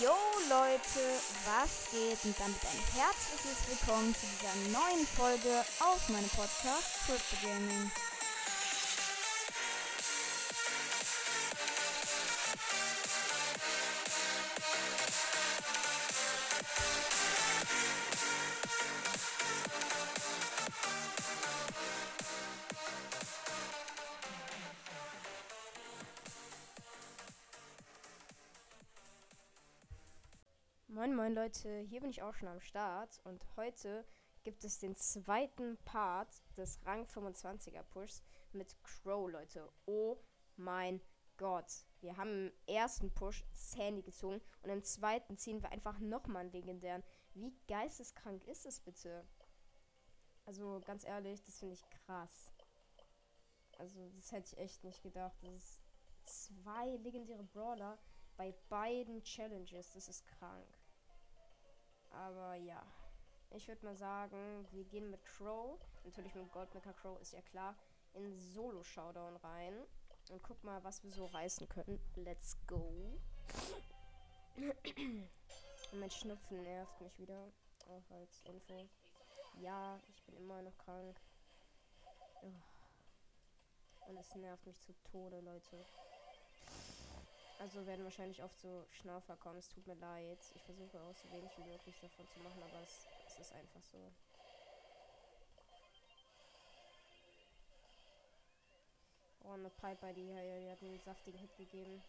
Yo Leute, was geht? Und damit ein herzliches Willkommen zu dieser neuen Folge auf meinem Podcast Crypto Gaming. Moin moin Leute, hier bin ich auch schon am Start und heute gibt es den zweiten Part des Rang 25er Pushs mit Crow, Leute. Oh mein Gott. Wir haben im ersten Push Sandy gezogen und im zweiten ziehen wir einfach nochmal einen legendären. Wie geisteskrank ist es bitte? Also ganz ehrlich, das finde ich krass. Also das hätte ich echt nicht gedacht. Das ist zwei legendäre Brawler bei beiden Challenges. Das ist krank. Aber ja. Ich würde mal sagen, wir gehen mit Crow. Natürlich mit Goldmaker Crow, ist ja klar. In Solo-Showdown rein. Und guck mal, was wir so reißen können. Let's go. Mein Schnupfen nervt mich wieder. Auch als Info. Ja, ich bin immer noch krank. Und es nervt mich zu Tode, Leute. Also werden wahrscheinlich oft so Schnaufer kommen. Es tut mir leid. Ich versuche auch so wenig wie möglich davon zu machen, aber es, es ist einfach so. Oh, eine Piper, die, die hat einen saftigen Hit gegeben.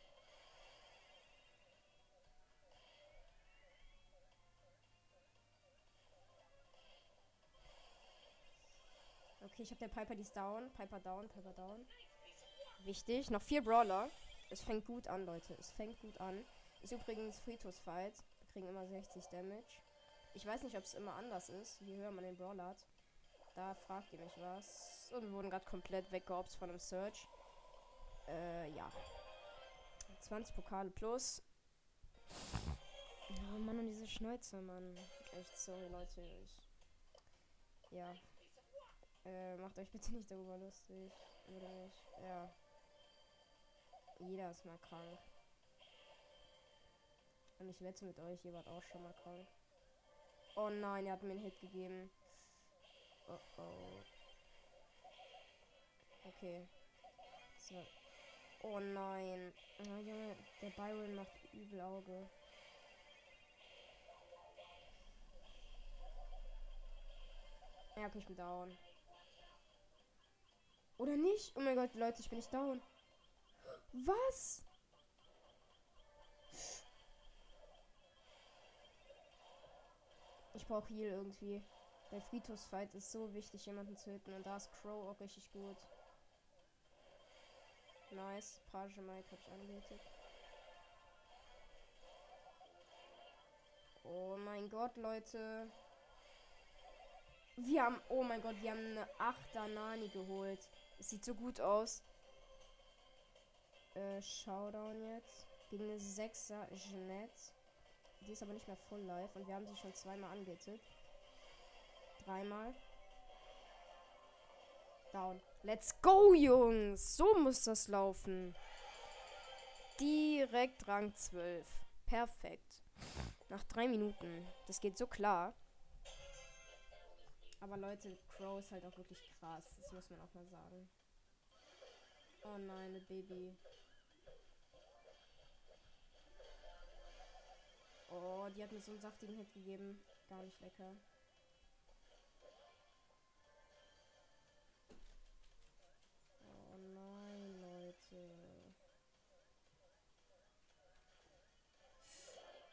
Okay, ich habe der Piper, die ist down. Piper down, Piper down. Wichtig. Noch vier Brawler. Es fängt gut an, Leute. Es fängt gut an. Ist übrigens Friedhofsfight. Wir kriegen immer 60 Damage. Ich weiß nicht, ob es immer anders ist, je höher man den Brawler hat. Da fragt ihr mich was. Und wir wurden gerade komplett weggeopst von einem Search. Äh, ja. 20 Pokale plus. Oh Mann, und diese Schnäuze, Mann. Echt sorry, Leute. Ich. Ja. Äh, macht euch bitte nicht darüber lustig. Oder nicht? Ja. Jeder ist mal krank. Und ich wette mit euch, ihr wart auch schon mal krank. Oh nein, er hat mir einen Hit gegeben. Oh oh. Okay. So. Oh nein. Oh, Junge, der Byron macht übel Auge. Ja, okay, ich bin down. Oder nicht? Oh mein Gott, Leute, ich bin nicht down. Was? Ich brauche Heal irgendwie. Der Friedhofsfight ist so wichtig, jemanden zu töten. Und da ist Crow auch richtig gut. Nice. Page Mike hab ich angebietet. Oh mein Gott, Leute. Wir haben, oh mein Gott, wir haben eine 8er Nani geholt. Es sieht so gut aus äh, Showdown jetzt. Gegen eine 6er Jeanette. Die ist aber nicht mehr full life und wir haben sie schon zweimal angehittet. Dreimal. Down. Let's go, Jungs! So muss das laufen. Direkt Rang 12. Perfekt. Nach drei Minuten. Das geht so klar. Aber Leute, Crow ist halt auch wirklich krass. Das muss man auch mal sagen. Oh nein, Baby. Oh, die hat mir so einen saftigen Hit gegeben. Gar nicht lecker. Oh nein, Leute.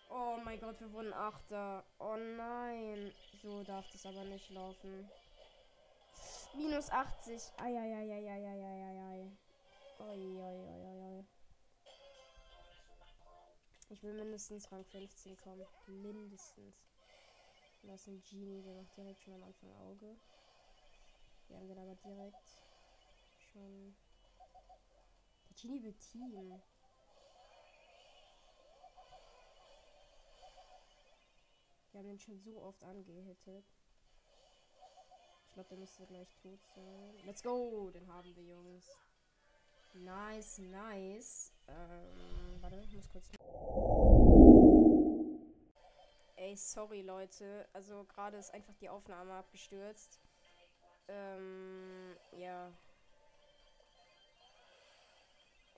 Oh mein Gott, wir wurden Achter. Oh nein. So darf das aber nicht laufen. Minus 80. Eieieiei. Oi, oi, oi, oi. Ich will mindestens Rang 15 kommen. Mindestens. Und ein Genie, der macht direkt schon am Anfang Auge. Wir haben den aber direkt schon. Der Genie will Team. Wir haben den schon so oft angehittet. Ich glaube, der müsste gleich tot sein. Let's go! Den haben wir, Jungs. Nice, nice. Ähm, warte, ich muss kurz. Ey, sorry, Leute. Also, gerade ist einfach die Aufnahme abgestürzt. Ähm, ja.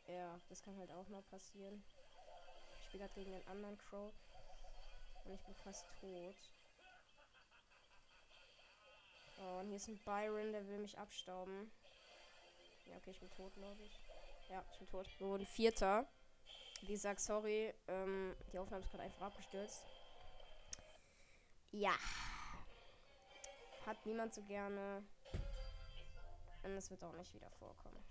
Ja, das kann halt auch mal passieren. Ich spiele gerade gegen einen anderen Crow. Und ich bin fast tot. Oh, und hier ist ein Byron, der will mich abstauben. Ja, okay, ich bin tot, glaube ich. Ja, ich bin tot. Wir wurden Vierter. Wie gesagt, sorry. Ähm, die Aufnahme ist gerade einfach abgestürzt. Ja. Hat niemand so gerne. Und es wird auch nicht wieder vorkommen.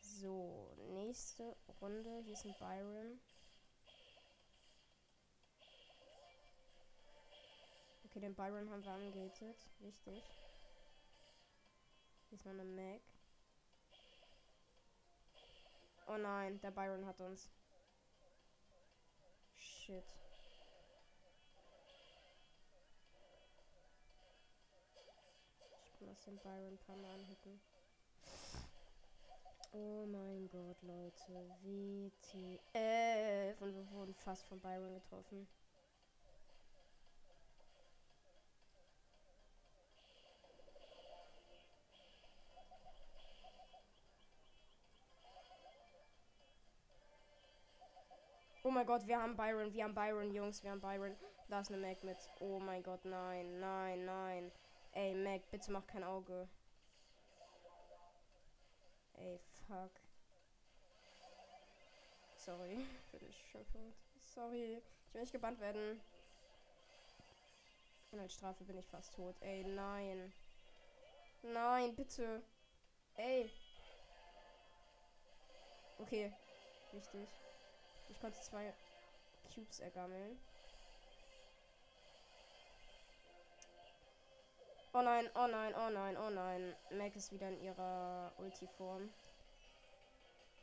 So, nächste Runde. Hier ist ein Byron. Okay, den Byron haben wir angegatet. Wichtig. Hier ist noch eine Mac. Oh nein, der Byron hat uns. Shit. Ich muss den Byron ein paar Mal anhitten. Oh mein Gott, Leute. WTF. Und wir wurden fast von Byron getroffen. Oh mein Gott, wir haben Byron, wir haben Byron, Jungs, wir haben Byron. Da ist eine Mac mit. Oh mein Gott, nein, nein, nein. Ey, Mac, bitte mach kein Auge. Ey, fuck. Sorry für die Schimpfung. Sorry, ich will nicht gebannt werden. Und als Strafe bin ich fast tot. Ey, nein. Nein, bitte. Ey. Okay, wichtig. Ich konnte zwei Cubes ergammeln. Oh nein, oh nein, oh nein, oh nein. Mac ist wieder in ihrer Ulti-Form.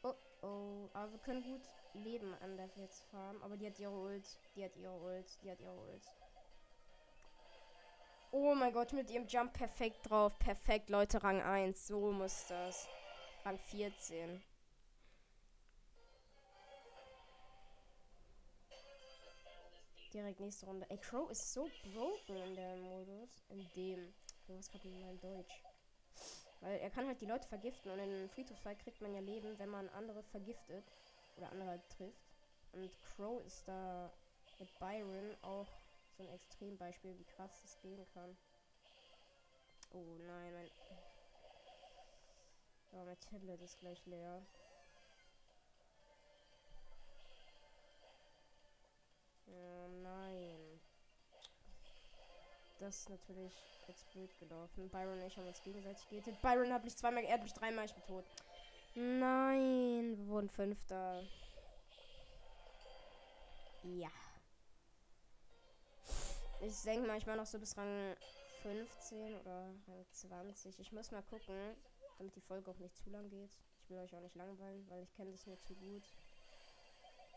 Oh oh. Aber wir können gut leben an der jetzt Farm. Aber die hat ihre Ult. Die hat ihre Ult. Die hat ihre Ult. Oh mein Gott, mit ihrem Jump perfekt drauf. Perfekt, Leute, Rang 1. So muss das. Rang 14. direkt nächste Runde. Ey, Crow ist so broken in der Modus. In dem. Was gerade mit meinem Deutsch? Weil er kann halt die Leute vergiften und in Friedhofsfall kriegt man ja Leben, wenn man andere vergiftet. Oder andere halt trifft. Und Crow ist da mit Byron auch so ein Extrembeispiel, wie krass das gehen kann. Oh nein, mein. Oh, mein Tablet ist gleich leer. Das ist natürlich jetzt blöd gelaufen. Byron und ich haben uns gegenseitig getötet. Byron hat mich zweimal, er hat mich dreimal, ich bin tot. Nein, wir wurden Fünfter. Ja. Ich denke mal, ich mache noch so bis Rang 15 oder Rang 20. Ich muss mal gucken, damit die Folge auch nicht zu lang geht. Ich will euch auch nicht langweilen, weil ich kenne das nur zu gut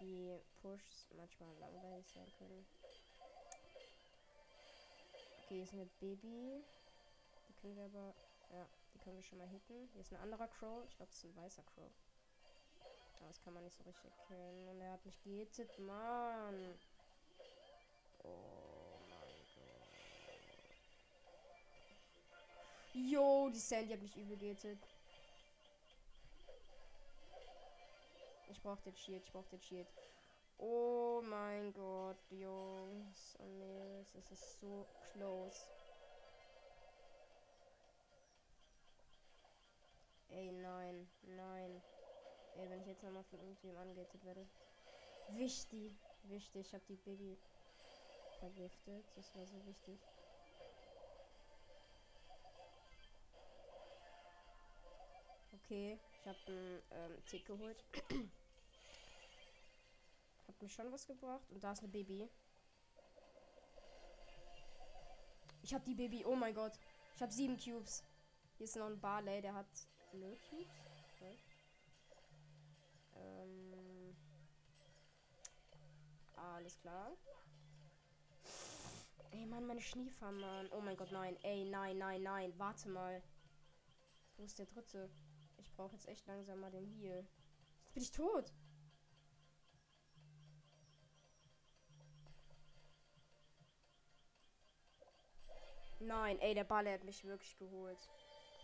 die Pushs manchmal langweilig sein können. Okay, ist eine Baby. Die können wir aber. Ja, die können wir schon mal hitten. Hier ist ein anderer Crow. Ich glaube, es ist ein weißer Crow. Aber das kann man nicht so richtig erkennen. Und er hat mich gehittet. Mann. Oh mein Gott. Jo, die Sandy hat mich übel gehittet. Ich brauche den Shield, ich brauche den Shield. Oh mein Gott, Jungs und Mädels, es ist so close. Ey, nein, nein. Ey, wenn ich jetzt nochmal von irgendjemandem angetötet werde. Wichtig, wichtig. Ich habe die Baby vergiftet. Das war so wichtig. Okay, ich habe einen ähm, Tick geholt. Hat mir schon was gebracht. Und da ist eine Baby. Ich habe die Baby. Oh mein Gott. Ich habe sieben Cubes. Hier ist noch ein Barley, der hat null Cubes. Okay. Ähm. Alles klar. Ey, Mann, meine Schneefarm, Mann. Oh mein Gott, nein. Ey, nein, nein, nein. Warte mal. Wo ist der dritte? Ich brauche jetzt echt langsam mal den Heal. Jetzt bin ich tot. Nein, ey, der Barley hat mich wirklich geholt.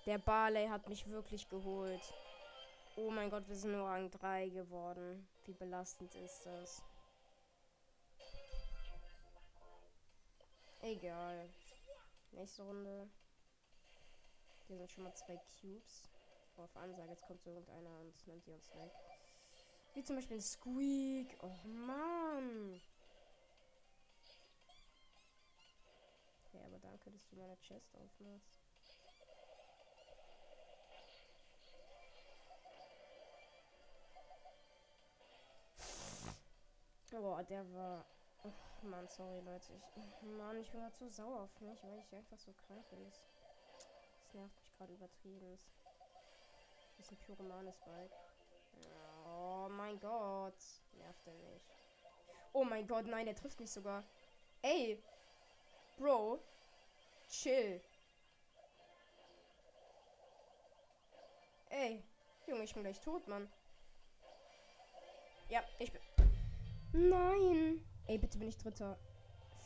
Der Barley hat mich wirklich geholt. Oh mein Gott, wir sind nur Rang 3 geworden. Wie belastend ist das? Egal. Nächste Runde. Hier sind schon mal zwei Cubes. Auf Ansage, jetzt kommt so irgendeiner und nimmt die uns weg. Wie zum Beispiel ein Squeak. Oh Mann. Danke, dass du meine Chest aufmachst. Boah, der war. Oh Mann, sorry Leute. Ich, Mann, ich bin gerade so sauer auf mich, weil ich einfach so krank bin. Das, das nervt mich gerade übertrieben. Das ist ein pyromanes Bike. Oh mein Gott. Nervt er nicht. Oh mein Gott, nein, der trifft mich sogar. Ey. Bro. Chill. Ey. Junge, ich bin gleich tot, Mann. Ja, ich bin. Nein. Ey, bitte bin ich Dritter.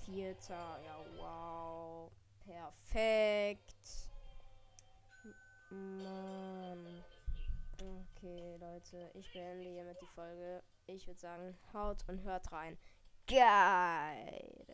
Vierter. Ja, wow. Perfekt. Mann. Okay, Leute. Ich beende hiermit die Folge. Ich würde sagen, haut und hört rein. Geil.